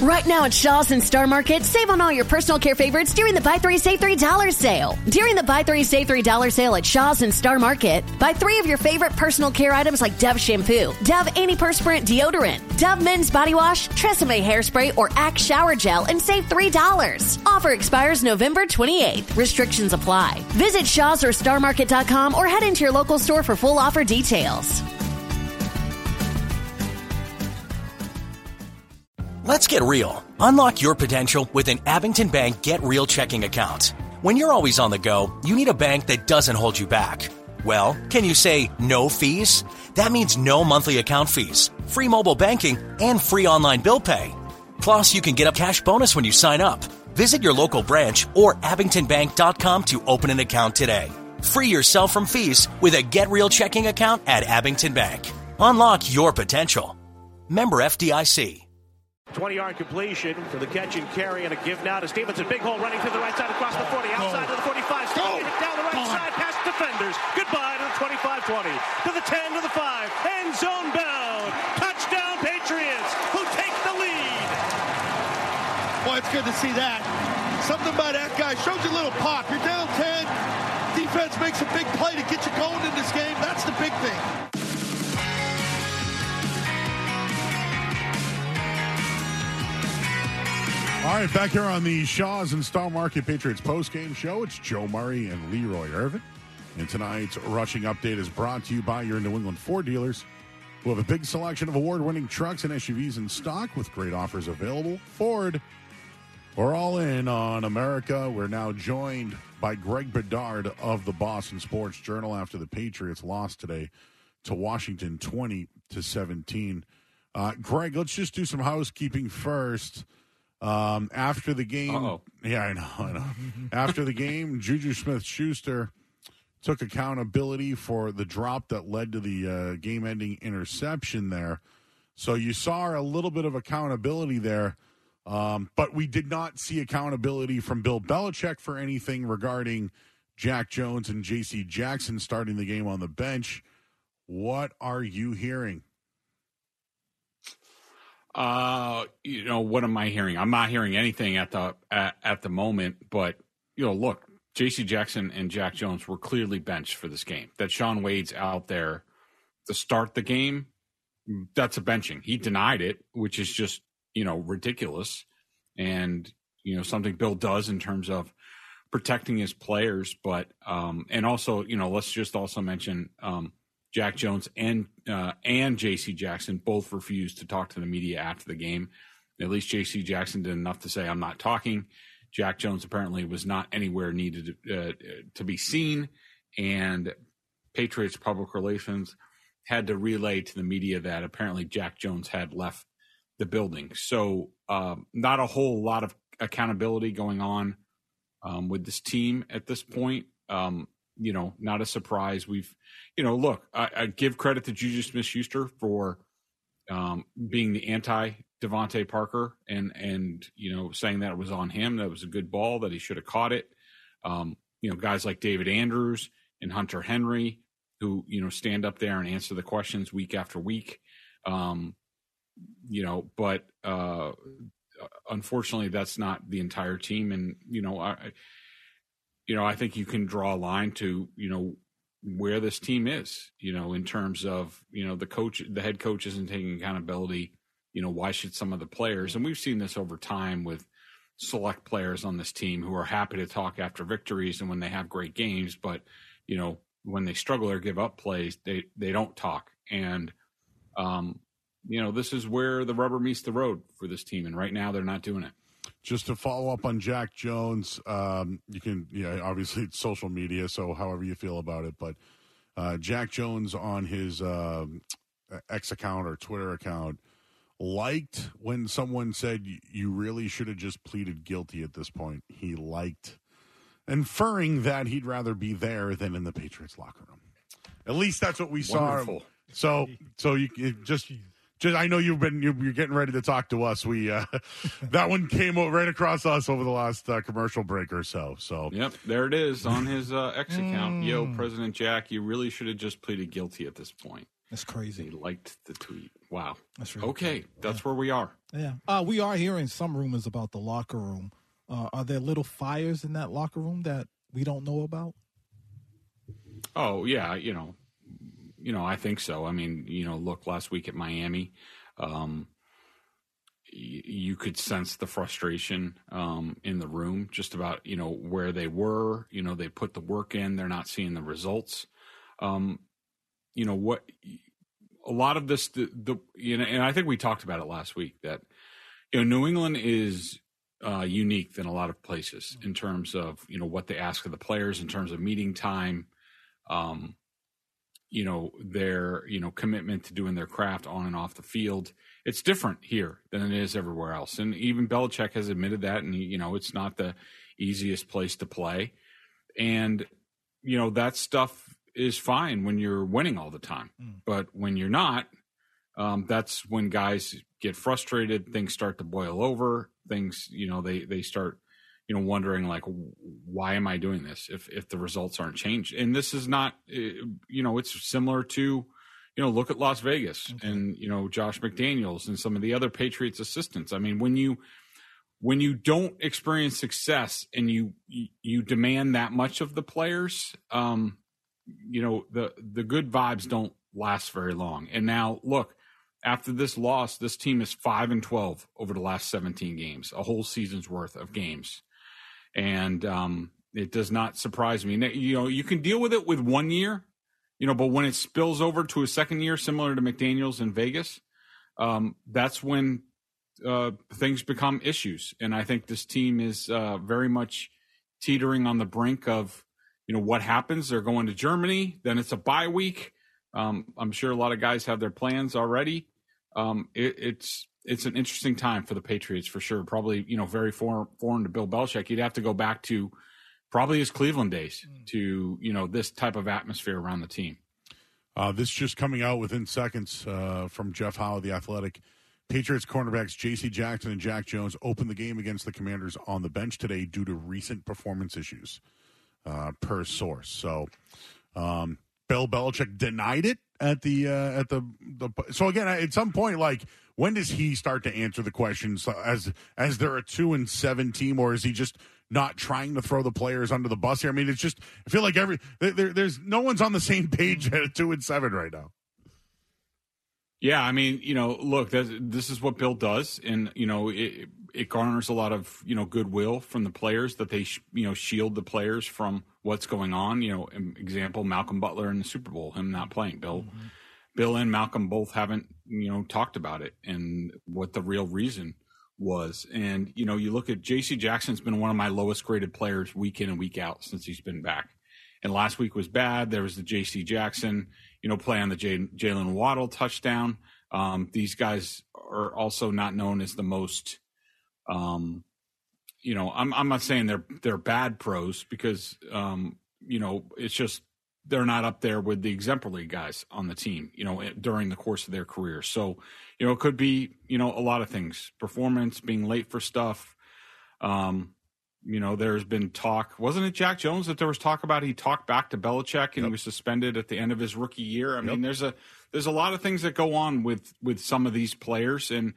Right now at Shaw's and Star Market, save on all your personal care favorites during the Buy 3 Save $3 sale. During the Buy 3 Save $3 sale at Shaw's and Star Market, buy three of your favorite personal care items like Dove shampoo, Dove antiperspirant deodorant, Dove men's body wash, Tresemme hairspray, or Axe shower gel and save $3. Offer expires November 28th. Restrictions apply. Visit Shaw's or StarMarket.com or head into your local store for full offer details. Let's get real. Unlock your potential with an Abington Bank Get Real checking account. When you're always on the go, you need a bank that doesn't hold you back. Well, can you say no fees? That means no monthly account fees, free mobile banking, and free online bill pay. Plus, you can get a cash bonus when you sign up. Visit your local branch or abingtonbank.com to open an account today. Free yourself from fees with a Get Real checking account at Abington Bank. Unlock your potential. Member FDIC. 20 yard completion for the catch and carry and a give now to Stevenson. Big hole running to the right side across the 40, outside to the 45. Still down the right side past defenders. Goodbye to the 25 20, to the 10, to the 5. End zone bound. Touchdown Patriots, who take the lead. Boy, it's good to see that. Something about that guy shows you a little pop. You're down 10. Defense makes a big play to get you going in this game. That's the big thing. All right, back here on the Shaws and Star Market Patriots post-game show, it's Joe Murray and Leroy Irvin. And tonight's rushing update is brought to you by your New England Ford dealers, who have a big selection of award-winning trucks and SUVs in stock with great offers available. Ford, we're all in on America. We're now joined by Greg Bedard of the Boston Sports Journal after the Patriots lost today to Washington, twenty to seventeen. Uh, Greg, let's just do some housekeeping first. Um, after the game, Uh-oh. yeah, I know, I know. after the game, Juju Smith Schuster took accountability for the drop that led to the uh, game ending interception there. So you saw a little bit of accountability there, um, but we did not see accountability from Bill Belichick for anything regarding Jack Jones and J.C. Jackson starting the game on the bench. What are you hearing? Uh, you know, what am I hearing? I'm not hearing anything at the at, at the moment, but you know, look, J.C. Jackson and Jack Jones were clearly benched for this game. That Shaun Wade's out there to start the game, that's a benching. He denied it, which is just you know ridiculous, and you know something Bill does in terms of protecting his players. But um, and also you know, let's just also mention um, Jack Jones and uh, and J.C. Jackson both refused to talk to the media after the game. At least J.C. Jackson did enough to say, "I'm not talking." Jack Jones apparently was not anywhere needed uh, to be seen, and Patriots public relations had to relay to the media that apparently Jack Jones had left the building. So, um, not a whole lot of accountability going on um, with this team at this point. Um, you know, not a surprise. We've, you know, look, I, I give credit to Juju Smith Schuster for um, being the anti DeVante Parker and, and, you know, saying that it was on him, that was a good ball, that he should have caught it. Um, you know, guys like David Andrews and Hunter Henry who, you know, stand up there and answer the questions week after week. Um, you know, but uh, unfortunately, that's not the entire team. And, you know, I, you know, I think you can draw a line to, you know, where this team is, you know, in terms of, you know, the coach, the head coach isn't taking accountability. You know, why should some of the players, and we've seen this over time with select players on this team who are happy to talk after victories and when they have great games, but, you know, when they struggle or give up plays, they, they don't talk. And, um, you know, this is where the rubber meets the road for this team. And right now they're not doing it. Just to follow up on Jack Jones, um, you can, yeah, obviously it's social media, so however you feel about it, but uh, Jack Jones on his um, X account or Twitter account liked when someone said you really should have just pleaded guilty at this point. He liked, inferring that he'd rather be there than in the Patriots locker room. At least that's what we Wonderful. saw. So, so you just just I know you've been you're, you're getting ready to talk to us. We uh, that one came right across us over the last uh, commercial break or so. So Yep, there it is on his uh, X account. Yo, President Jack, you really should have just pleaded guilty at this point. That's crazy. They liked the tweet. Wow. That's really okay. cool. That's Yeah. where we are. Yeah. Uh, we are hearing some rumors about the locker room. Uh, are there little fires in that locker room that we don't know about? Oh yeah, you know, you know, I think so. I mean, you know, look, last week at Miami, um, you could sense the frustration um, in the room, just about you know where they were. You know, they put the work in, they're not seeing the results. Um, you know what? A lot of this, the, the you know, and I think we talked about it last week that you know New England is uh, unique than a lot of places in terms of you know what they ask of the players in terms of meeting time um, you know their you know commitment to doing their craft on and off the field. It's different here than it is everywhere else, and even Belichick has admitted that. And you know it's not the easiest place to play, and you know that stuff is fine when you're winning all the time, but when you're not, um, that's when guys get frustrated. Things start to boil over. Things you know they they start you know wondering like why am i doing this if if the results aren't changed? And this is not uh, you know it's similar to you know look at las vegas and you know josh mcdaniels and some of the other patriots assistants. I mean when you when you don't experience success and you you, you demand that much of the players um you know the the good vibes don't last very long. And now look after this loss this team is 5 and 12 over the last 17 games a whole season's worth of games and um, it does not surprise me. You know, you can deal with it with one year, you know, but when it spills over to a second year, similar to McDaniel's in Vegas, um, that's when uh, things become issues. And I think this team is uh, very much teetering on the brink of, you know, what happens. They're going to Germany, then it's a bye week. Um, I'm sure a lot of guys have their plans already. Um, it, it's it's an interesting time for the Patriots for sure. Probably you know very foreign foreign to Bill Belichick. You'd have to go back to probably his Cleveland days to you know this type of atmosphere around the team. Uh, this just coming out within seconds uh, from Jeff Howe, the athletic. Patriots cornerbacks J.C. Jackson and Jack Jones opened the game against the Commanders on the bench today due to recent performance issues, uh, per source. So, um, Bill Belichick denied it at the uh, at the, the. So again, at some point, like when does he start to answer the questions as as they're a two and seven team, or is he just not trying to throw the players under the bus here? I mean, it's just I feel like every there, there's no one's on the same page at a two and seven right now. Yeah, I mean, you know, look, this, this is what Bill does, and you know, it, it garners a lot of you know goodwill from the players that they sh- you know shield the players from what's going on. You know, example Malcolm Butler in the Super Bowl, him not playing. Bill, mm-hmm. Bill and Malcolm both haven't you know talked about it and what the real reason was. And you know, you look at J.C. Jackson's been one of my lowest graded players week in and week out since he's been back. And last week was bad. There was the J.C. Jackson, you know, play on the Jalen Waddle touchdown. Um, these guys are also not known as the most, um, you know, I'm I'm not saying they're they're bad pros because um, you know it's just they're not up there with the exemplary guys on the team, you know, during the course of their career. So, you know, it could be you know a lot of things: performance, being late for stuff. Um, you know, there's been talk. Wasn't it Jack Jones that there was talk about? He talked back to Belichick and he was suspended at the end of his rookie year. I mean, there's a there's a lot of things that go on with with some of these players, and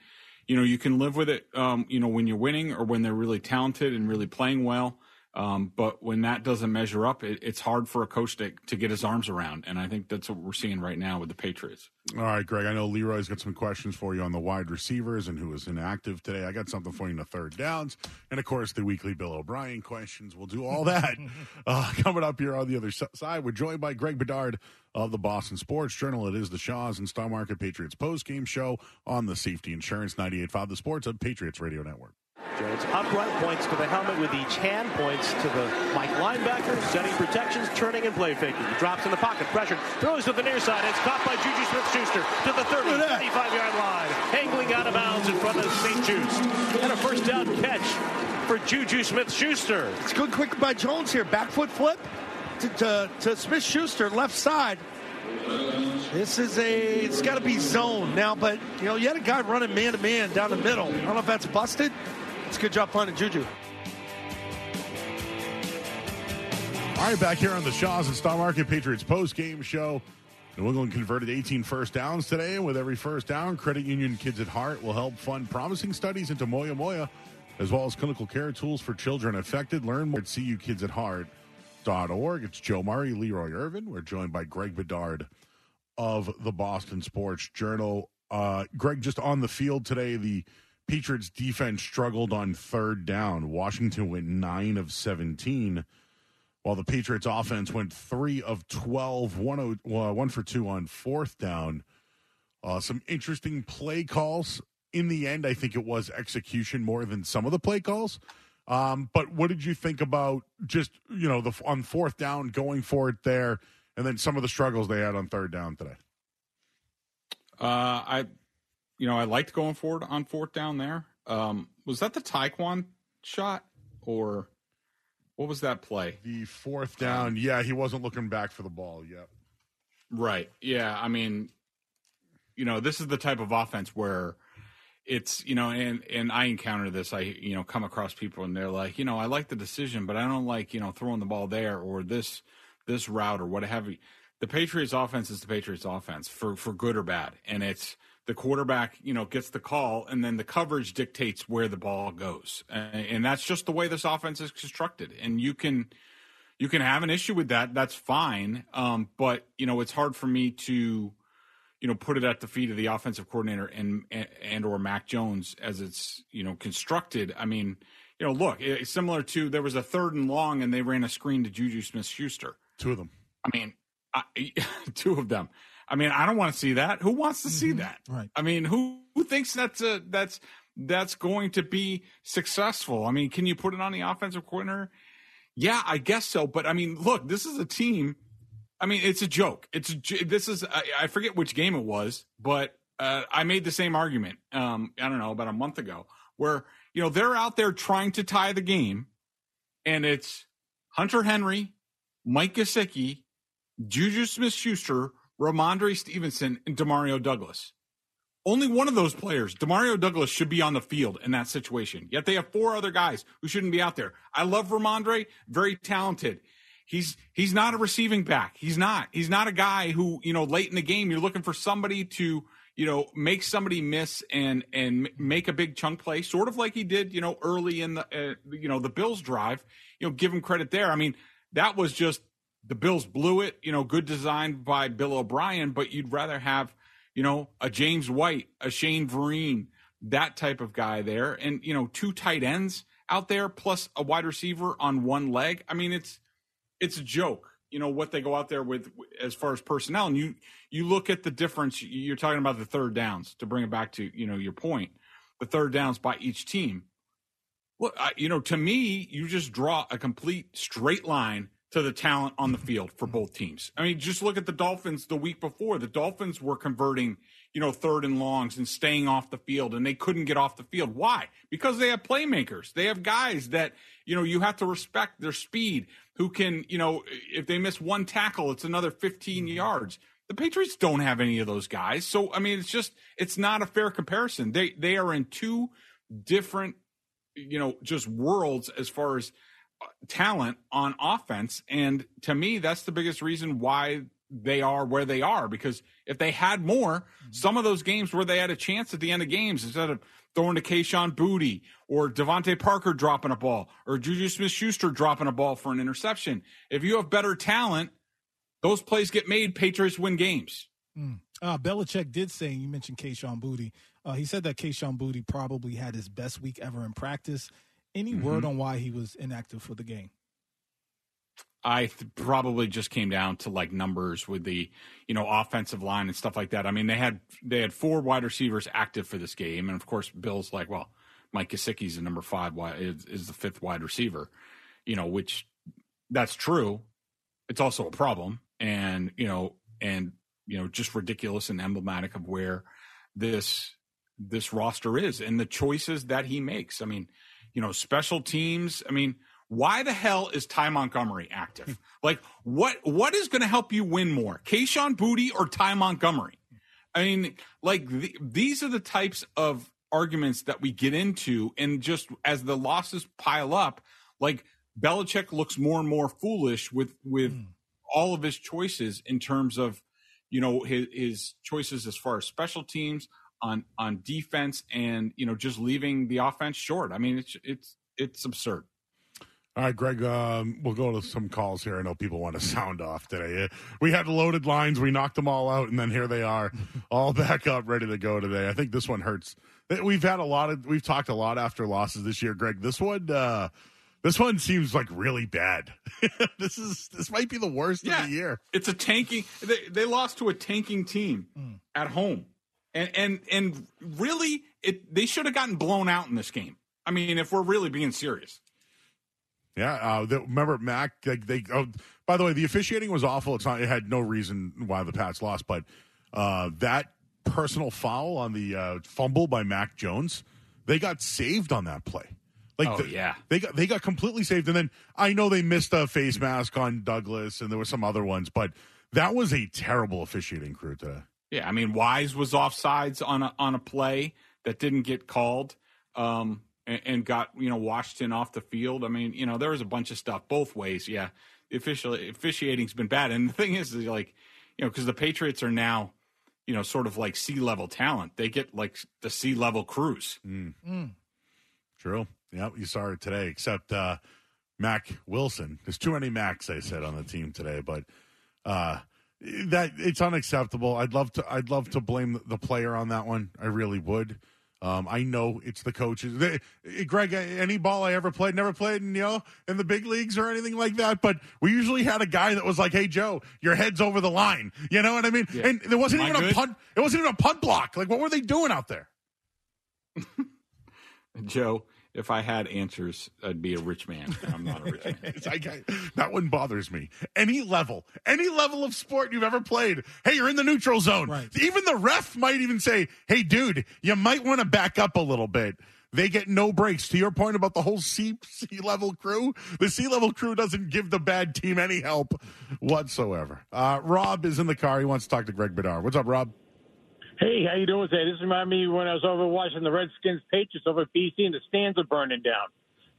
you know, you can live with it. Um, you know, when you're winning or when they're really talented and really playing well. Um, but when that doesn't measure up, it, it's hard for a coach to, to get his arms around. And I think that's what we're seeing right now with the Patriots. All right, Greg. I know Leroy's got some questions for you on the wide receivers and who is inactive today. I got something for you in the third downs, and of course the weekly Bill O'Brien questions. We'll do all that uh, coming up here on the other side. We're joined by Greg Bedard of the Boston Sports Journal. It is the Shaws and Star Market Patriots post game show on the Safety Insurance 98.5 The SportsHub Patriots Radio Network. Jones upright points to the helmet with each hand, points to the Mike linebacker, setting protections, turning and play faking. He drops in the pocket, pressure, throws to the near side. It's caught by Juju Smith-Schuster to the 30, 35-yard line, angling out of bounds in front of St. Jude's. And a first down catch for Juju Smith-Schuster. It's good quick by Jones here. Back foot flip to, to, to Smith Schuster, left side. This is a, it's got to be zone now, but, you know, you had a guy running man to man down the middle. I don't know if that's busted. It's a good job finding Juju. All right, back here on the Shaws and Star Market Patriots post game show. New England converted 18 first downs today, and with every first down, Credit Union Kids at Heart will help fund promising studies into Moyamoya, as well as clinical care tools for children affected. Learn more at cukidsatheart.org. It's Joe Murray, Leroy Irvin. We're joined by Greg Bedard of the Boston Sports Journal. Uh, Greg, just on the field today, the Patriots defense struggled on third down. Washington went 9 of 17 while the Patriots offense went three of 12, one, uh, one for two on fourth down. Uh, some interesting play calls. In the end, I think it was execution more than some of the play calls. Um, but what did you think about just, you know, the on fourth down going for it there and then some of the struggles they had on third down today? Uh, I, you know, I liked going forward on fourth down there. Um, was that the Tyquan shot or what was that play? The fourth down. Yeah, he wasn't looking back for the ball. Yep. Right. Yeah. I mean, you know, this is the type of offense where it's you know, and and I encounter this. I you know come across people and they're like, you know, I like the decision, but I don't like you know throwing the ball there or this this route or what have you. The Patriots offense is the Patriots offense for for good or bad, and it's the quarterback, you know, gets the call, and then the coverage dictates where the ball goes, and that's just the way this offense is constructed. And you can you can have an issue with that. That's fine, um, but you know, it's hard for me to you know put it at the feet of the offensive coordinator and and or Mac Jones as it's you know constructed. I mean, you know, look, it's similar to there was a third and long, and they ran a screen to Juju Smith Schuster. Two of them. I mean, I, two of them. I mean, I don't want to see that. Who wants to mm-hmm. see that? Right. I mean, who who thinks that's a that's that's going to be successful? I mean, can you put it on the offensive coordinator? Yeah, I guess so. But I mean, look, this is a team. I mean, it's a joke. It's a, this is I, I forget which game it was, but uh, I made the same argument. Um, I don't know about a month ago, where you know they're out there trying to tie the game, and it's Hunter Henry, Mike Gesicki, Juju Smith Rhamondre Stevenson, and Demario Douglas. Only one of those players, Demario Douglas, should be on the field in that situation. Yet they have four other guys who shouldn't be out there. I love Rhamondre, very talented. He's he's not a receiving back. He's not. He's not a guy who you know late in the game you're looking for somebody to you know make somebody miss and and make a big chunk play, sort of like he did you know early in the uh, you know the Bills drive. You know, give him credit there. I mean, that was just the Bills blew it. You know, good design by Bill O'Brien, but you'd rather have, you know, a James White, a Shane Vereen, that type of guy there, and you know, two tight ends out there plus a wide receiver on one leg. I mean, it's it's a joke. You know what they go out there with as far as personnel, and you you look at the difference. You're talking about the third downs to bring it back to you know your point, the third downs by each team. Well, you know, to me, you just draw a complete straight line to the talent on the field for both teams. I mean, just look at the Dolphins the week before. The Dolphins were converting, you know, third and longs and staying off the field, and they couldn't get off the field. Why? Because they have playmakers. They have guys that, you know, you have to respect their speed, who can, you know, if they miss one tackle, it's another 15 mm-hmm. yards. The Patriots don't have any of those guys. So, I mean, it's just, it's not a fair comparison. They, they are in two different, you know, just worlds as far as, talent on offense. And to me, that's the biggest reason why they are where they are. Because if they had more, some of those games where they had a chance at the end of games, instead of throwing to Kayshon Boutte or DeVante Parker dropping a ball or Juju Smith Schuster dropping a ball for an interception, if you have better talent, those plays get made, Patriots win games. Mm. Uh, Belichick did say, you mentioned Kayshon Boutte. Uh, he said that Kayshon Boutte probably had his best week ever in practice. Any mm-hmm. word on why he was inactive for the game? I th- probably just came down to like numbers with the you know offensive line and stuff like that. I mean, they had they had four wide receivers active for this game, and of course, Bill's like, well, Mike Gesicki's the number five is, is the fifth wide receiver, you know, which that's true. It's also a problem, and you know, and you know, just ridiculous and emblematic of where this this roster is and the choices that he makes. I mean, you know, special teams. I mean, why the hell is Ty Montgomery active? like, what what is going to help you win more, Kayshon Boutte or Ty Montgomery? I mean, like the, these are the types of arguments that we get into, and just as the losses pile up, like Belichick looks more and more foolish with with mm. all of his choices in terms of you know his, his choices as far as special teams on on defense and you know just leaving the offense short. I mean, it's it's it's absurd. All right, Greg, um, we'll go to some calls here. I know people want to sound off today. We had loaded lines. We knocked them all out, and then here they are, all back up, ready to go today. I think this one hurts. We've had a lot of, we've talked a lot after losses this year, Greg. This one, uh, this one seems like really bad. this is this might be the worst yeah, of the year. It's a tanking. They, they lost to a tanking team mm. at home, and and and really, it they should have gotten blown out in this game. I mean, if we're really being serious. Yeah, uh, the, remember Mac? They, they oh, by the way, the officiating was awful. It's not. It had no reason why the Pats lost, but uh, that personal foul on the uh, fumble by Mac Jones, they got saved on that play. Like, oh, the, yeah, they got they got completely saved. And then I know they missed a face mask on Douglas, and there were some other ones, but that was a terrible officiating crew today. Yeah, I mean Wise was offsides on a on a play that didn't get called. Um, and, and got you know Washington off the field. I mean, you know, there was a bunch of stuff both ways. Yeah, the official officiating's been bad, and the thing is, is like you know, because the Patriots are now you know sort of like sea level talent. They get like the sea level crews. Mm. Mm. True. Yep, you saw it today. Except uh, Mack Wilson. There's too many Macs, I said on the team today, but. Uh, that it's unacceptable. I'd love to. I'd love to blame the player on that one. I really would. Um, I know it's the coaches. They, Greg, any ball I ever played, never played in, you know, in the big leagues or anything like that. But we usually had a guy that was like, "Hey, Joe, your head's over the line." You know what I mean? Yeah. And there wasn't Am even a punt. It wasn't even a punt block. Like, what were they doing out there? Joe, if I had answers, I'd be a rich man. I'm not a rich man. I, that one bothers me. Any level, any level of sport you've ever played, hey, you're in the neutral zone. Right. Even the ref might even say, hey, dude, you might want to back up a little bit. They get no breaks. To your point about the whole sea, sea level crew, the sea level crew doesn't give the bad team any help whatsoever. Uh, Rob is in the car. He wants to talk to Greg Bedard. What's up, Rob? Hey, how you doing today? This reminds me when I was over watching the Redskins Patriots over at BC and the stands are burning down.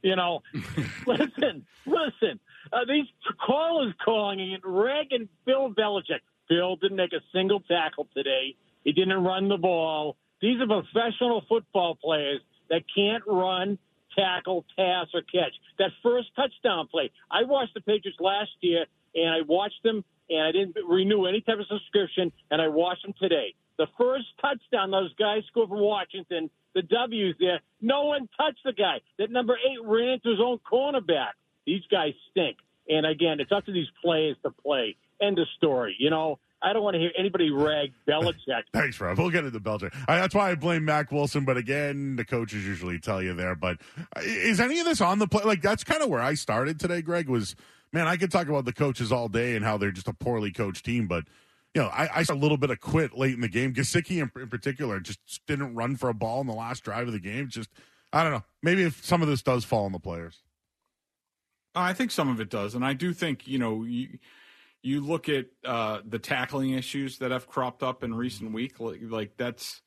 You know, listen, listen. Uh, these callers calling it Reg and ragging Bill Belichick. Bill didn't make a single tackle today. He didn't run the ball. These are professional football players that can't run, tackle, pass, or catch. That first touchdown play. I watched the Patriots last year, and I watched them, and I didn't renew any type of subscription, and I watched them today. The first touchdown those guys scored from Washington, the W's there, no one touched the guy. That number eight ran into his own cornerback. These guys stink. And again, it's up to these players to play. End of story. You know, I don't want to hear anybody rag Belichick. Thanks, Rob. We'll get into Belichick. That's why I blame Mack Wilson. But again, the coaches usually tell you there. But uh, is any of this on the play? Like that's kind of where I started today. Greg was man. I could talk about the coaches all day and how they're just a poorly coached team, but you know, I, I saw a little bit of quit late in the game. Gesicki in, in, particular just didn't run for a ball in the last drive of the game. Just, I don't know. Maybe if some of this does fall on the players. I think some of it does, and I do think you know you you look at uh, the tackling issues that have cropped up in recent week, like, like that's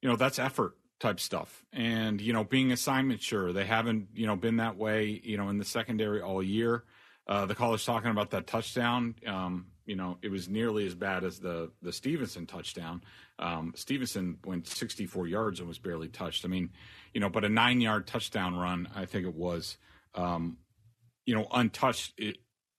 you know that's effort type stuff, and you know being assignment sure they haven't you know been that way you know in the secondary all year. Uh, the caller's talking about that touchdown. Um, you know, it was nearly as bad as the the Stevenson touchdown. Um, Stevenson went 64 yards and was barely touched. I mean, you know, but a nine yard touchdown run, I think it was, um, you know, untouched it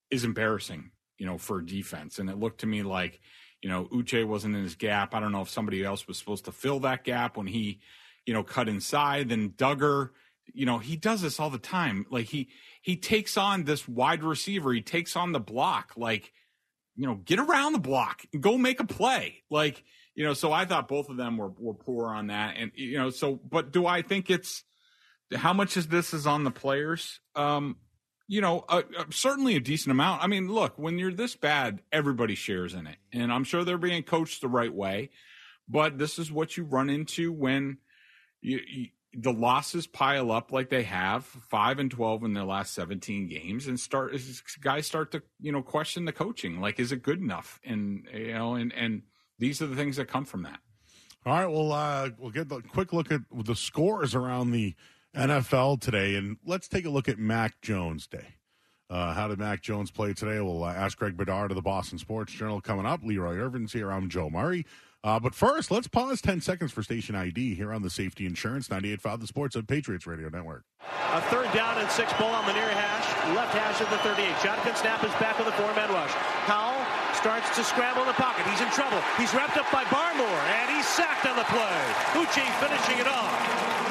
is embarrassing, you know, for defense. And it looked to me like, you know, Uche wasn't in his gap. I don't know if somebody else was supposed to fill that gap when he, you know, cut inside. Then Dugger, you know, he does this all the time. Like he he takes on this wide receiver. He takes on the block. Like you know, get around the block and go make a play. Like, you know, so I thought both of them were, were poor on that. And, you know, so, but do I think it's, how much is this is on the players? Um, you know, uh, certainly a decent amount. I mean, look, when you're this bad, everybody shares in it. And I'm sure they're being coached the right way. But this is what you run into when you, you the losses pile up like they have five and 12 in their last 17 games and start guys start to you know question the coaching like is it good enough and you know and and these are the things that come from that all right well uh we'll get a quick look at the scores around the nfl today and let's take a look at mac jones day Uh, how did Mac Jones play today? We'll uh, ask Greg Bedard of the Boston Sports Journal coming up. Leroy Irvin's here. I'm Joe Murray. Uh, but first, let's pause 10 seconds for station ID here on the Safety Insurance 98.5 The SportsHub Patriots Radio Network. A third down and six ball on the near hash, left hash of the 38. Shotgun snap is back with a four-man rush. Howell starts to scramble in the pocket. He's in trouble. He's wrapped up by Barmore, and he's sacked on the play. Uche finishing it off.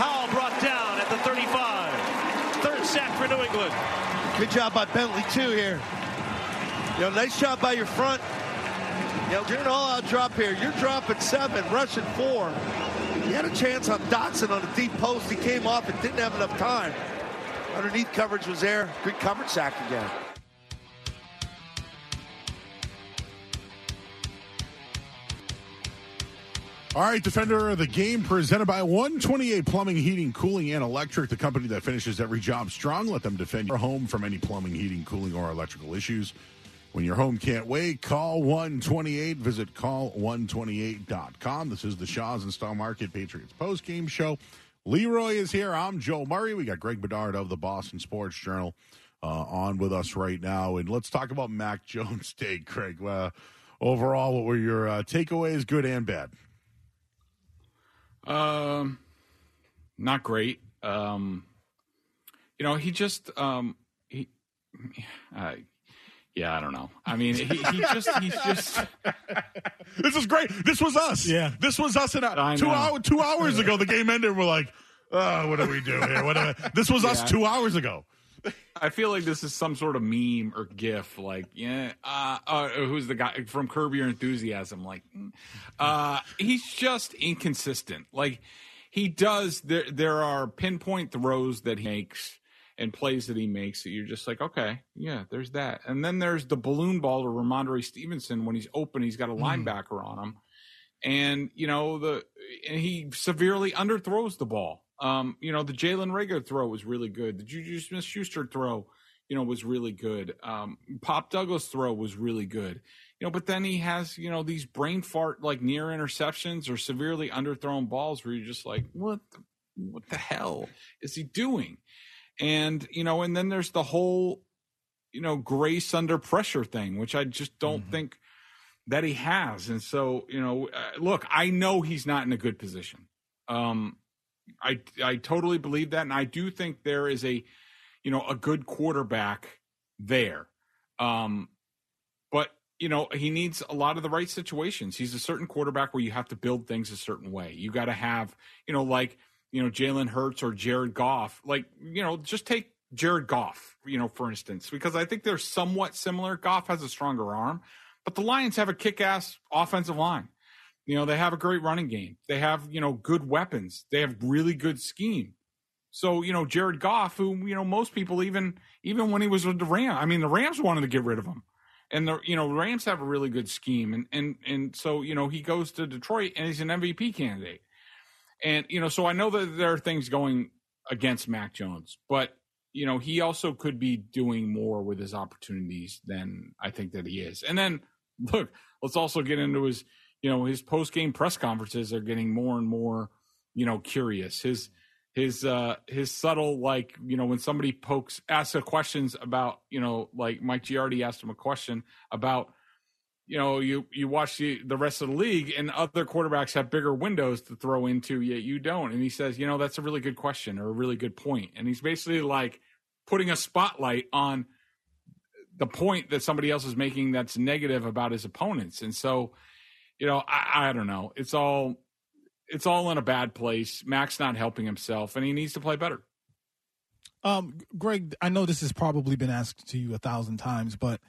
Howell brought down at the 35. Third sack for New England. Good job by Bentley, too, here. You know, nice job by your front. You know, you're an all-out drop here. You're dropping seven, rushing four. He had a chance on Dotson on a deep post. He came off and didn't have enough time. Underneath coverage was there. Good coverage sack again. All right, defender of the game presented by 128 Plumbing, Heating, Cooling, and Electric, the company that finishes every job strong. Let them defend your home from any plumbing, heating, cooling, or electrical issues. When your home can't wait, call 128. Visit call128.com. This is the Shaw's and Market Patriots post game show. Leroy is here. I'm Joe Murray. We got Greg Bedard of the Boston Sports Journal uh, on with us right now. And let's talk about Mac Jones Day, Craig. Uh, overall, what were your uh, takeaways, good and bad? Um, not great. Um, you know, he just um, he, uh, yeah, I don't know. I mean, he, he just he's just. this is great. This was us. Yeah, this was us. And I two know. hour, two hours ago, the game ended. We're like, oh, what do we do here? What do we-" this was us Yeah. two hours ago. I feel like this is some sort of meme or GIF. Like, yeah, uh, uh, who's the guy from Curb Your Enthusiasm? Like, mm. uh, he's just inconsistent. Like, he does. There, there are pinpoint throws that he makes and plays that he makes that you're just like, okay, yeah, there's that. And then there's the balloon ball to Rhamondre Stevenson when he's open. He's got a linebacker on him, and you know the and he severely underthrows the ball. Um, you know the Jalen Reagor throw was really good. The Juju Smith Schuster throw, you know, was really good. Um, Pop Douglas throw was really good. You know, but then he has you know these brain fart like near interceptions or severely underthrown balls where you're just like, what, the, what the hell is he doing? And you know, and then there's the whole, you know, grace under pressure thing, which I just don't think that he has. And so, you know, uh, look, I know he's not in a good position. Um, I I totally believe that, and I do think there is a, you know, a good quarterback there. Um, but you know, he needs a lot of the right situations. He's a certain quarterback where you have to build things a certain way. You got to have, you know, like you know, Jalen Hurts or Jared Goff. Like, you know, just take Jared Goff, you know, for instance, because I think they're somewhat similar. Goff has a stronger arm, but the Lions have a kick-ass offensive line. You know, they have a great running game. They have, you know, good weapons. They have really good scheme. So, you know, Jared Goff, who, you know, most people even even when he was with the Rams, I mean, the Rams wanted to get rid of him. And the you know, Rams have a really good scheme. And and and so, you know, he goes to Detroit and he's an MVP candidate. And, you know, so I know that there are things going against Mac Jones, but you know, he also could be doing more with his opportunities than I think that he is. And then look, let's also get into his, you know, his post game press conferences are getting more and more, you know, curious. His his uh his subtle like, you know, when somebody pokes asks questions about, you know, like Mike Giardi asked him a question about you know, you you watch the, the rest of the league and other quarterbacks have bigger windows to throw into, yet you don't. And he says, you know, that's a really good question or a really good point. And he's basically like putting a spotlight on the point that somebody else is making that's negative about his opponents. And so, you know, I, I don't know. It's all it's all in a bad place. Mac's not helping himself, and he needs to play better. Um, Greg, I know this has probably been asked to you a thousand times, but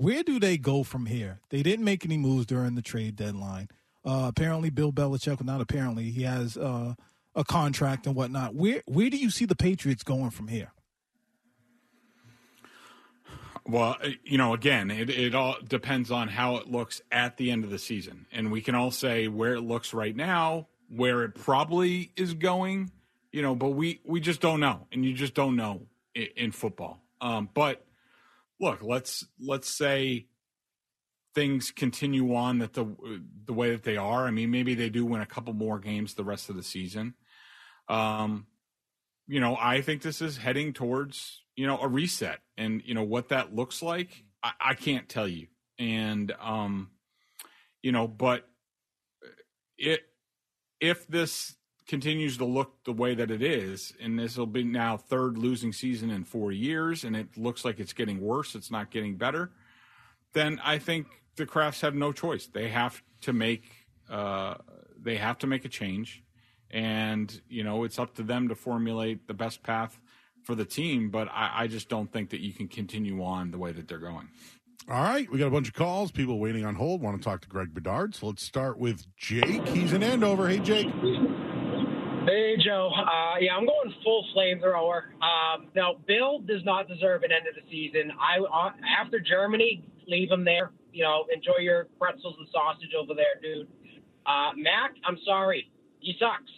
where do they go from here? They didn't make any moves during the trade deadline. Uh, apparently, Bill Belichick, well, not apparently, he has uh, a contract and whatnot. Where where do you see the Patriots going from here? Well, uh, you know, again, it, it all depends on how it looks at the end of the season. And we can all say where it looks right now, where it probably is going, you know, but we, we just don't know. And you just don't know in, in football. Um, but look, let's, let's say things continue on that the, the way that they are. I mean, maybe they do win a couple more games the rest of the season. Um, you know, I think this is heading towards you know a reset, and you know what that looks like. I, I can't tell you, and um, you know, but it if this continues to look the way that it is, and this will be now third losing season in four years, and it looks like it's getting worse, it's not getting better, then I think the Krafts have no choice. They have to make uh, they have to make a change, and you know it's up to them to formulate the best path for the team. But I, I just don't think that you can continue on the way that they're going. All right, we got a bunch of calls. People waiting on hold want to talk to Greg Bedard. So let's start with Jake. He's in Andover. Hey, Jake. Hey, Joe. Uh, yeah, I'm going full flamethrower. Um, now, Bill does not deserve an end of the season. I uh, after Germany, leave him there. You know, enjoy your pretzels and sausage over there, dude. Uh, Mac, I'm sorry, he sucks.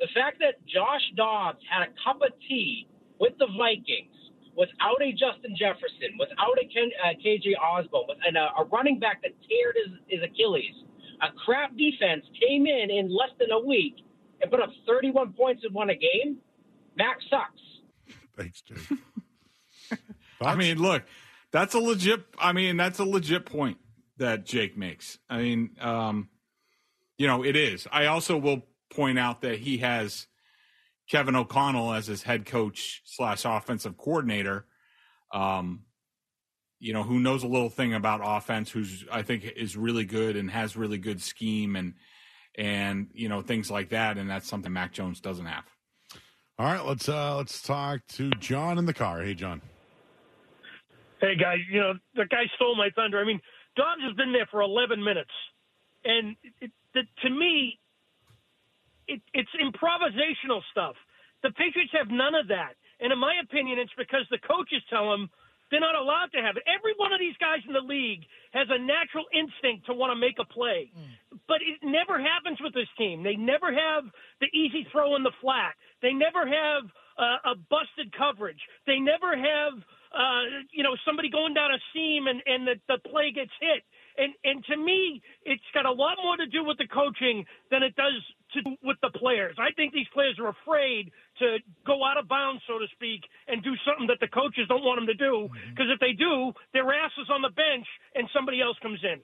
The fact that Josh Dobbs had a cup of tea with the Vikings without a Justin Jefferson, without a Ken, uh, KJ Osborn, with, and a, a running back that teared his, his Achilles, a crap defense came in in less than a week and put up 31 points and won a game. Mac sucks. Thanks, Jake. I mean, look, that's a legit. I mean, that's a legit point that Jake makes. I mean, um, you know, it is. I also will point out that he has Kevin O'Connell as his head coach slash offensive coordinator. Um, you know, who knows a little thing about offense, who's I think is really good and has really good scheme and and you know things like that, and that's something Mac Jones doesn't have. All right, let's uh let's talk to John in the car. Hey, John. Hey guys, you know the guy stole my thunder. I mean, Dobbs has been there for 11 minutes, and it, it, to me, it, it's improvisational stuff. The Patriots have none of that. And in my opinion, it's because the coaches tell them they're not allowed to have it. Every one of these guys in the league has a natural instinct to want to make a play. Mm. But it never happens with this team. They never have the easy throw in the flat. They never have uh, a busted coverage. They never have, uh, you know, somebody going down a seam and, and the, the play gets hit. And, and to me, it's got a lot more to do with the coaching than it does to do with the players. I think these players are afraid to go out of bounds, so to speak, and do something that the coaches don't want them to do. Because if they do, their ass is on the bench and somebody else comes in.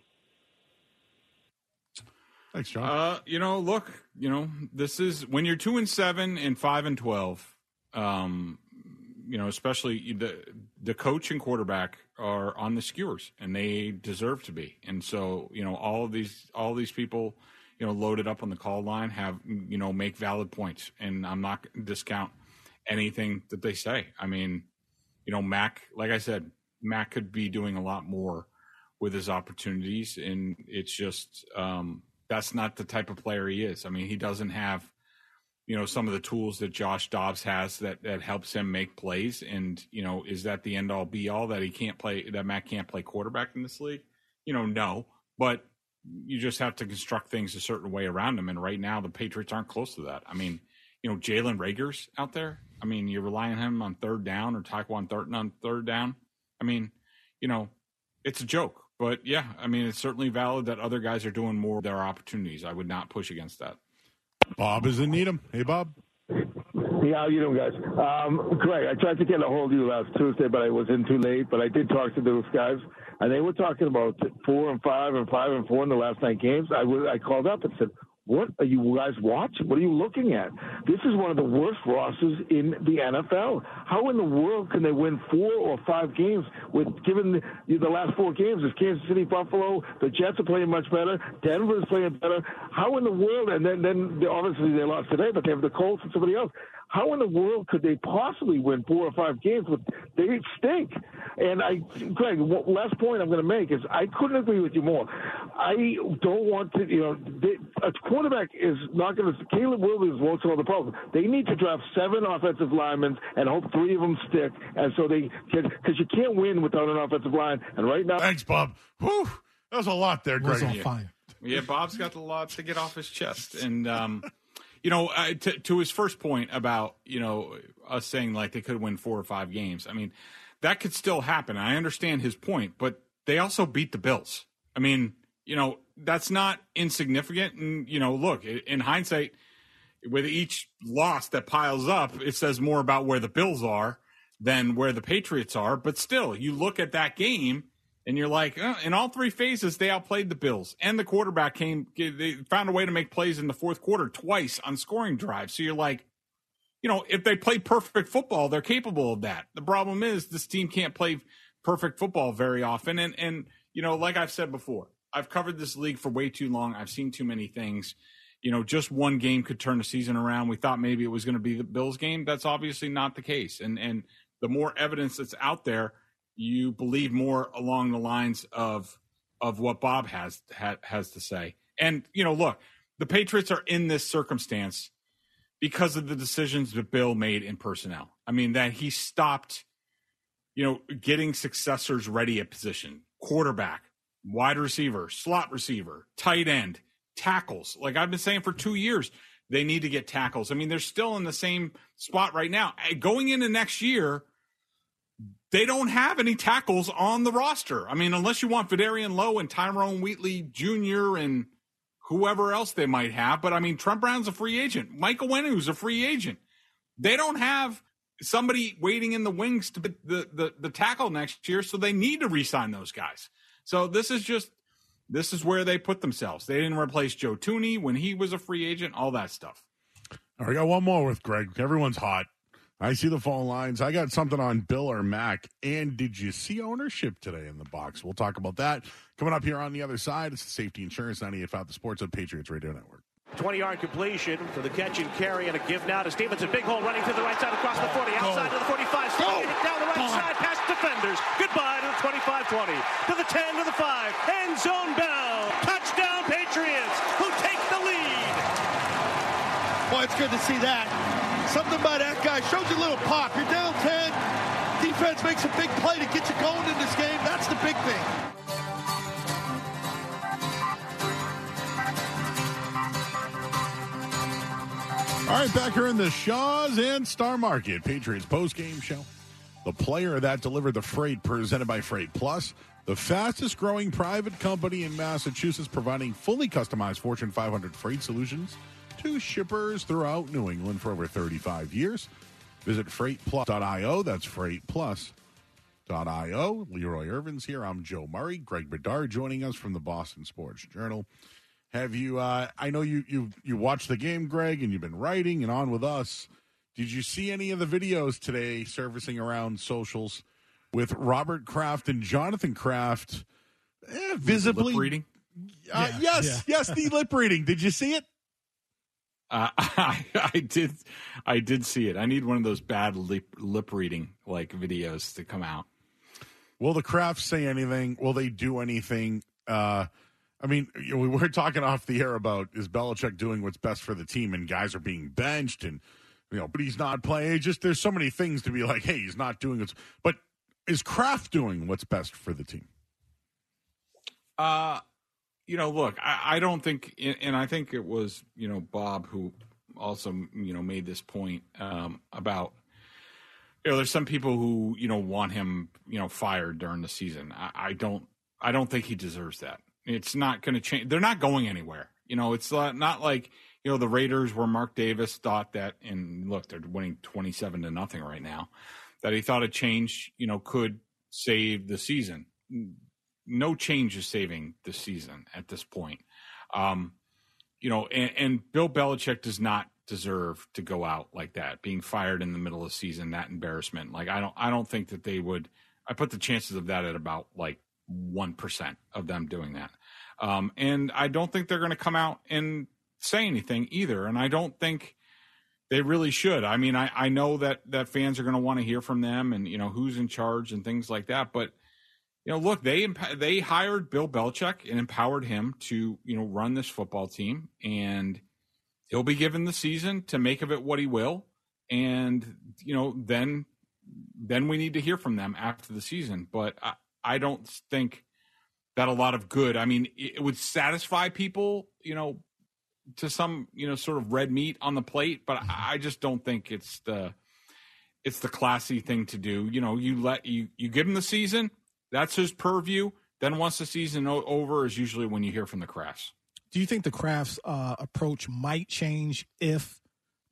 Thanks, John. Uh, you know, look, you know, this is when you're two and seven and five and twelve. Um, you know, especially the the coach and quarterback are on the skewers, and they deserve to be. And so, you know, all of these all of these people you know, loaded up on the call line have, you know, make valid points. And I'm not discount anything that they say. I mean, you know, Mac, like I said, Mac could be doing a lot more with his opportunities. And it's just, um, that's not the type of player he is. I mean, he doesn't have, you know, some of the tools that Josh Dobbs has that, that helps him make plays. And, you know, is that the end all be all that he can't play, that Matt can't play quarterback in this league? You know, no. But you just have to construct things a certain way around him. And right now, the Patriots aren't close to that. I mean, you know, Jalen Reagor's out there. I mean, you rely on him on third down or Tyquan Thornton on third down. I mean, you know, it's a joke. But yeah, I mean, it's certainly valid that other guys are doing more of their opportunities. I would not push against that. Bob is in Needham. Hey, Bob. Yeah, how you doing, guys? Um, Greg, I tried to get a hold of you last Tuesday, but I was in too late. But I did talk to those guys and they were talking about four and five and five and four in the last nine games. I, I called up and said, what are you guys watching? What are you looking at? This is one of the worst losses in the NFL. How in the world can they win four or five games with given the, the last four games? Is Kansas City, Buffalo, the Jets are playing much better. Denver is playing better. How in the world? And then then obviously they lost today, but they have the Colts and somebody else. How in the world could they possibly win four or five games? With they stink. And I, Greg, last point I'm going to make is I couldn't agree with you more. I don't want to, you know, they, a quarterback is not going to. Caleb Williams won't solve the problem. They need to draft seven offensive linemen and hope three of them stick, and so they can because you can't win without an offensive line. And right now, thanks, Bob. Whew, that was a lot there, Greg. Was on fire. Yeah, Bob's got a lot to get off his chest, and um, you know, uh, to, to his first point about you know us saying like they could win four or five games. I mean, that could still happen. I understand his point, but they also beat the Bills. I mean, you know, that's not insignificant. And you know, look, in hindsight, with each loss that piles up, it says more about where the Bills are than where the Patriots are. But still, you look at that game and you're like, uh, in all three phases, they outplayed the Bills, and the quarterback came. They found a way to make plays in the fourth quarter twice on scoring drives. So you're like, you know, if they play perfect football, they're capable of that. The problem is this team can't play perfect football very often, and and you know, like I've said before, I've covered this league for way too long. I've seen too many things. You know, just one game could turn the season around. We thought maybe it was going to be the Bills game. That's obviously not the case. And and the more evidence that's out there, you believe more along the lines of of what Bob has ha, has to say. And you know, look, the Patriots are in this circumstance because of the decisions that Bill made in personnel. I mean, that he stopped, you know, getting successors ready at position, quarterback, wide receiver, slot receiver, tight end, tackles. Like I've been saying for two years, they need to get tackles. I mean, they're still in the same spot right now. Going into next year, they don't have any tackles on the roster. I mean, unless you want Vederian Lowe and Tyrone Wheatley Jr. and whoever else they might have. But I mean, Trent Brown's a free agent. Michael Onwenu's a free agent. They don't have somebody waiting in the wings to the, the, the tackle next year, so they need to re-sign those guys. So this is just this is where they put themselves. They didn't replace Joe Thuney when he was a free agent, all that stuff. All right, got one more with Greg. Everyone's hot. I see the phone lines. I got something on Bill or Mac. And did you see ownership today in the box? We'll talk about that. Coming up here on the other side, it's the Safety Insurance 98.5 The SportsHub Patriots Radio Network. 20 yard completion for the catch and carry and a give now to Stevenson. Big hole running to the right side across the 40, outside Go. to the 45, Go. down the right Go. side past defenders. Goodbye to the 25 20, to the 10, to the 5. End zone bell. Touchdown, Patriots, who take the lead. Boy, it's good to see that. Something by that guy shows you a little pop. You're down 10. Defense makes a big play to get you going in this game. That's the big thing. All right, back here in the Shaw's and Star Market Patriots post game show. The player that delivered the freight presented by Freight Plus, the fastest growing private company in Massachusetts, providing fully customized Fortune 500 freight solutions to shippers throughout New England for over 35 years. Visit freightplus.io. That's freightplus.io. Leroy Irvin's here. I'm Joe Murray. Greg Bedard joining us from the Boston Sports Journal. Have you? Uh, I know you you you watched the game, Greg, and you've been writing and on with us. Did you see any of the videos today surfacing around socials with Robert Kraft and Jonathan Kraft eh, visibly reading? Uh, yeah, yes, yeah. yes, the lip reading. Did you see it? Uh, I, I did, I did see it. I need one of those bad lip, lip reading like videos to come out. Will the Krafts say anything? Will they do anything? Uh, I mean, we were talking off the air about is Belichick doing what's best for the team, and guys are being benched, and you know, but he's not playing. Just there's so many things to be like, hey, he's not doing it. But is Kraft doing what's best for the team? Uh, you know, look, I, I don't think, and I think it was you know Bob who also you know made this point um, about you know there's some people who you know want him you know fired during the season. I, I don't I don't think he deserves that. It's not going to change. They're not going anywhere. You know, it's not like you know the Raiders where Mark Davis thought that, and look, they're winning twenty seven to nothing right now. That he thought a change, you know, could save the season. No change is saving the season at this point. Um, you know, and, and Bill Belichick does not deserve to go out like that, being fired in the middle of the season. That embarrassment. Like I don't, I don't think that they would. I put the chances of that at about like 1% of them doing that. Um, and I don't think they're to come out and say anything either. And I don't think they really should. I mean, I, I know that, that fans are to want to hear from them and, you know, who's in charge and things like that. But, you know, look, they, they hired Bill Belichick and empowered him to, you know, run this football team. And he'll be given the season to make of it what he will. And, you know, then, then we need to hear from them after the season. But I, I don't think that a lot of good. I mean, it would satisfy people, you know, to some, you know, sort of red meat on the plate, but I just don't think it's the it's the classy thing to do. You know, you let you you give him the season. That's his purview. Then once the season over is usually when you hear from the Krafts. Do you think the Krafts uh, approach might change if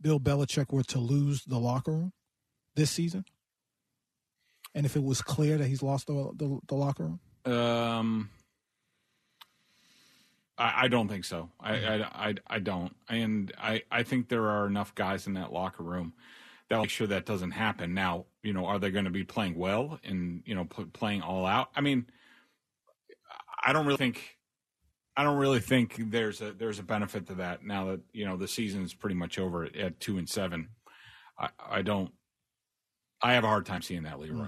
Bill Belichick were to lose the locker room this season, and if it was clear that he's lost the the, the locker room? Um, I, I don't think so. I, I, I, I don't, and I, I think there are enough guys in that locker room that will make sure that doesn't happen. Now, you know, are they going to be playing well and you know p- playing all out? I mean, I don't really think. I don't really think there's a there's a benefit to that now that you know the season's pretty much over at, at two and seven. I, I don't. I have a hard time seeing that, Leroy.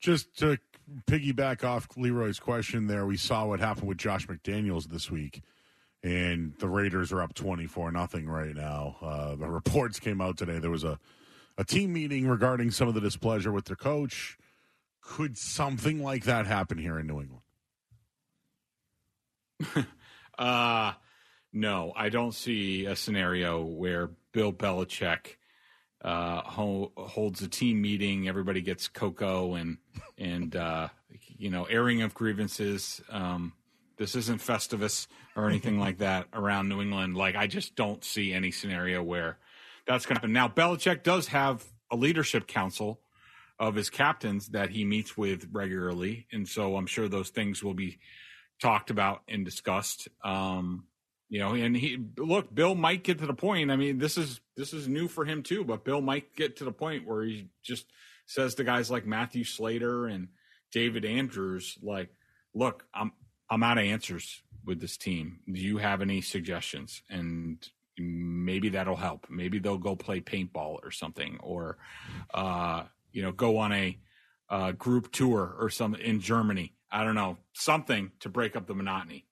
Just to piggyback off Leroy's question there, we saw what happened with Josh McDaniels this week, and the Raiders are up 24 nothing right now. Uh, the reports came out today. There was a, a team meeting regarding some of the displeasure with their coach. Could something like that happen here in New England? Uh no, I don't see a scenario where Bill Belichick uh, ho- holds a team meeting. Everybody gets cocoa and and uh, you know airing of grievances. Um, this isn't Festivus or anything like that around New England. Like I just don't see any scenario where that's going to happen. Now Belichick does have a leadership council of his captains that he meets with regularly, and so I'm sure those things will be talked about and discussed. Um, you know, and he look, Bill might get to the point. I mean, this is this is new for him too, but Bill might get to the point where he just says to guys like Matthew Slater and David Andrews, like, look, I'm I'm out of answers with this team. Do you have any suggestions? And maybe that'll help. Maybe they'll go play paintball or something, or uh, you know, go on a uh, group tour or something in Germany. I don't know, something to break up the monotony.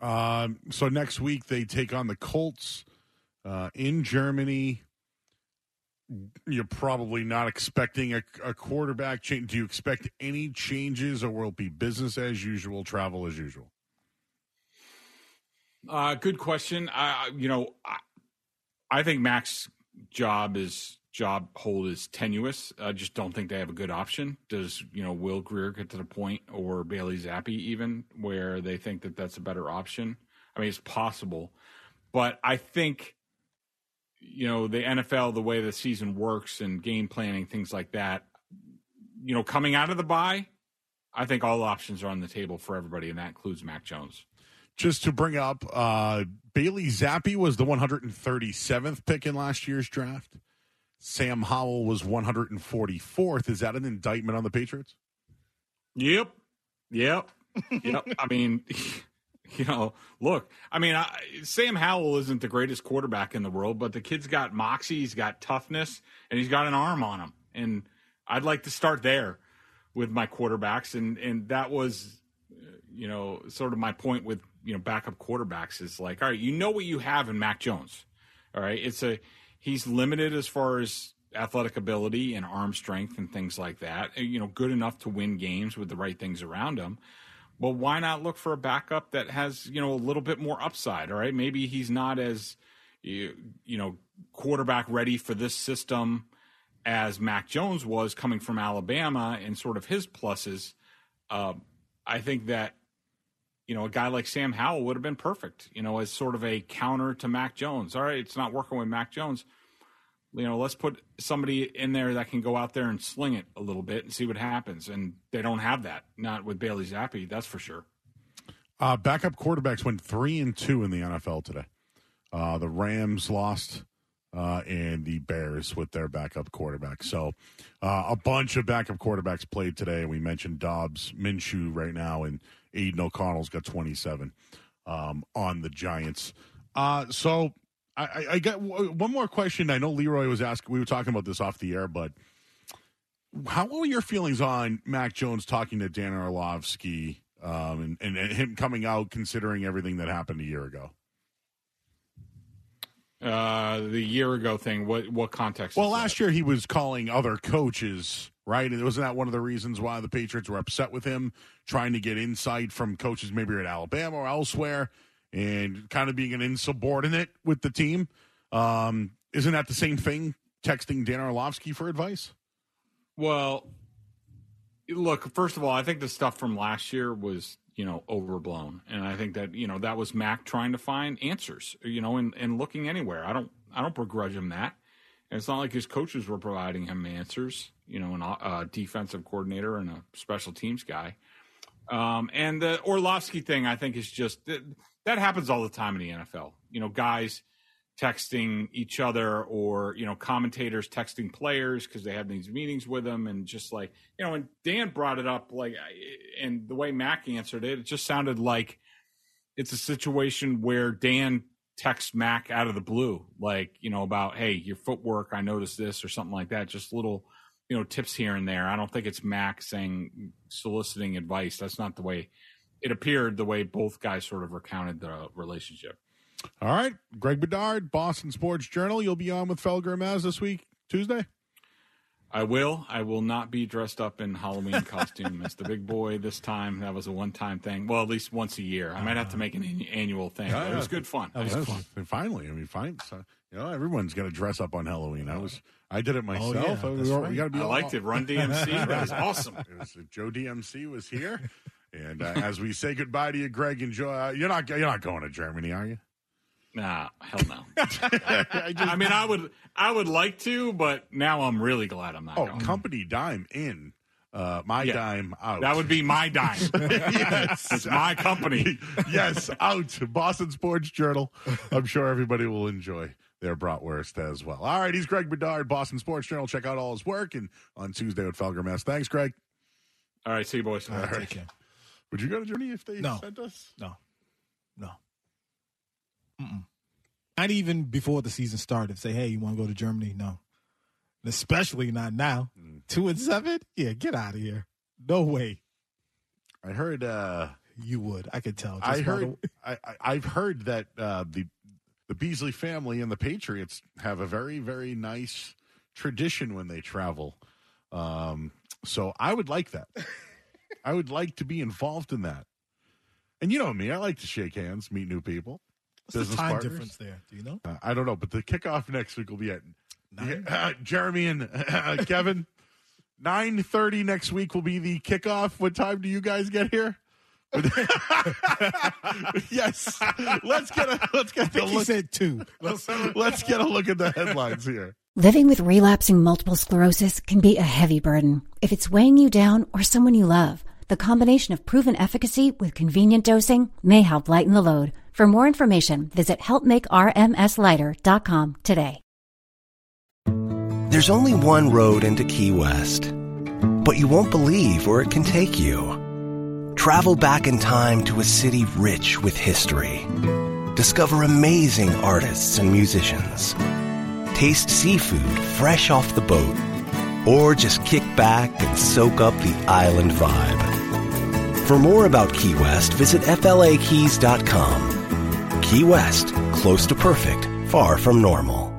Um, so next week they take on the Colts uh, in Germany. You're probably not expecting a, a quarterback change. Do you expect any changes, or will it be business as usual, travel as usual? Uh, good question. I, you know, I, I think Mac's job is job hold is tenuous. I just don't think they have a good option. Does you know Will Grier get to the point, or Bailey Zappe even, where they think that that's a better option? I mean, it's possible, but I think you know the NFL, the way the season works and game planning, things like that. You know, coming out of the bye, I think all options are on the table for everybody, and that includes Mac Jones. Just to bring up, uh, Bailey Zappe was the 137th pick in last year's draft. Sam Howell was 144th. Is that an indictment on the Patriots? Yep. Yep. Yep. I mean, you know, look, I mean, I, Sam Howell isn't the greatest quarterback in the world, but the kid's got moxie, he's got toughness, and he's got an arm on him. And I'd like to start there with my quarterbacks. And, and that was, you know, sort of my point with, you know, backup quarterbacks is like, all right, you know what you have in Mac Jones. All right. It's a, he's limited as far as athletic ability and arm strength and things like that. You know, good enough to win games with the right things around him. Well, why not look for a backup that has you know a little bit more upside? All right, maybe he's not as you, you know quarterback ready for this system as Mac Jones was coming from Alabama and sort of his pluses. Uh, I think that you know, a guy like Sam Howell would have been perfect, you know, as sort of a counter to Mac Jones. All right, it's not working with Mac Jones. You know, let's put somebody in there that can go out there and sling it a little bit and see what happens. And they don't have that, not with Bailey Zappe, that's for sure. Uh, backup quarterbacks went three and two in the NFL today. Uh, the Rams lost, uh, and the Bears with their backup quarterback. So, uh, a bunch of backup quarterbacks played today. We mentioned Dobbs, Minshew right now, and Aidan O'Connell's got 27 um, on the Giants. Uh, so I, I got one more question. I know Leroy was asking, we were talking about this off the air, but how were your feelings on Mac Jones talking to Dan Orlovsky um, and, and, and, him coming out considering everything that happened a year ago? Uh, the year ago thing. What what context? Well, last that? year he was calling other coaches right? And wasn't that one of the reasons why the Patriots were upset with him, trying to get insight from coaches maybe at Alabama or elsewhere, and kind of being an insubordinate with the team? Um, isn't that the same thing? Texting Dan Orlovsky for advice? Well, look. First of all, I think the stuff from last year was you know overblown, and I think that you know that was Mac trying to find answers, you know, and and looking anywhere. I don't I don't begrudge him that. And it's not like his coaches were providing him answers. You know, a uh, defensive coordinator and a special teams guy. Um, and the Orlovsky thing, I think, is just that happens all the time in the NFL. You know, guys texting each other or you know commentators texting players because they have these meetings with them and just like you know and dan brought it up like and the way mac answered it it just sounded like it's a situation where dan texts mac out of the blue like you know about hey your footwork i noticed this or something like that just little you know tips here and there i don't think it's mac saying soliciting advice that's not the way it appeared the way both guys sort of recounted the relationship all right. Greg Bedard, Boston Sports Journal. You'll be on with Felger Mazz this week, Tuesday? I will. I will not be dressed up in Halloween costume as the big boy this time. That was a one-time thing. Well, at least once a year. I might have to make an annual thing. Yeah, it was good fun. That was fun. Finally, I mean, fine. So, you know, everyone's going to dress up on Halloween. I was, I did it myself. Oh, yeah, I, we, right. we got to be. I all, liked it. Run DMC. that was awesome. It was, Joe DMC was here, and uh, as we say goodbye to you, Greg, enjoy. Uh, you're not, you're not going to Germany, are you? Nah, hell no. I, just, I, mean, I would, I would like to, but now I'm really glad I'm not. Oh, going. company dime in, uh, my yeah. dime out. That would be my dime. yes, it's my company. yes, out. Boston Sports Journal. I'm sure everybody will enjoy their bratwurst as well. All right, he's Greg Bedard, Boston Sports Journal. Check out all his work and on Tuesday with Felger Mazz. Thanks, Greg. All right, see you boys. All right. Would you go to Germany if they no. sent us? No. No. Mm-mm. Not even before the season started. Say, hey, you want to go to Germany? No. Especially not now. Mm. Two and seven? Yeah, get out of here. No way. I heard uh you would. I could tell. I heard. I, have heard that uh, the the Beasley family and the Patriots have a very very nice tradition when they travel. Um, so I would like that. I would like to be involved in that. And you know me, I like to shake hands, meet new people. What's the time partners. difference there? Do you know? Uh, I don't know, but the kickoff next week will be at uh, Jeremy and uh, Kevin. Nine thirty next week will be the kickoff. What time do you guys get here? yes, let's get a let's get a look. said two. Let's, let's get a look at the headlines here. Living with relapsing multiple sclerosis can be a heavy burden. If it's weighing you down or someone you love, the combination of proven efficacy with convenient dosing may help lighten the load. For more information, visit helpmakermslighter.com today. There's only one road into Key West, but you won't believe where it can take you. Travel back in time to a city rich with history. Discover amazing artists and musicians. Taste seafood fresh off the boat. Or just kick back and soak up the island vibe. For more about Key West, visit FLAKeys.com. Key West, close to perfect, far from normal.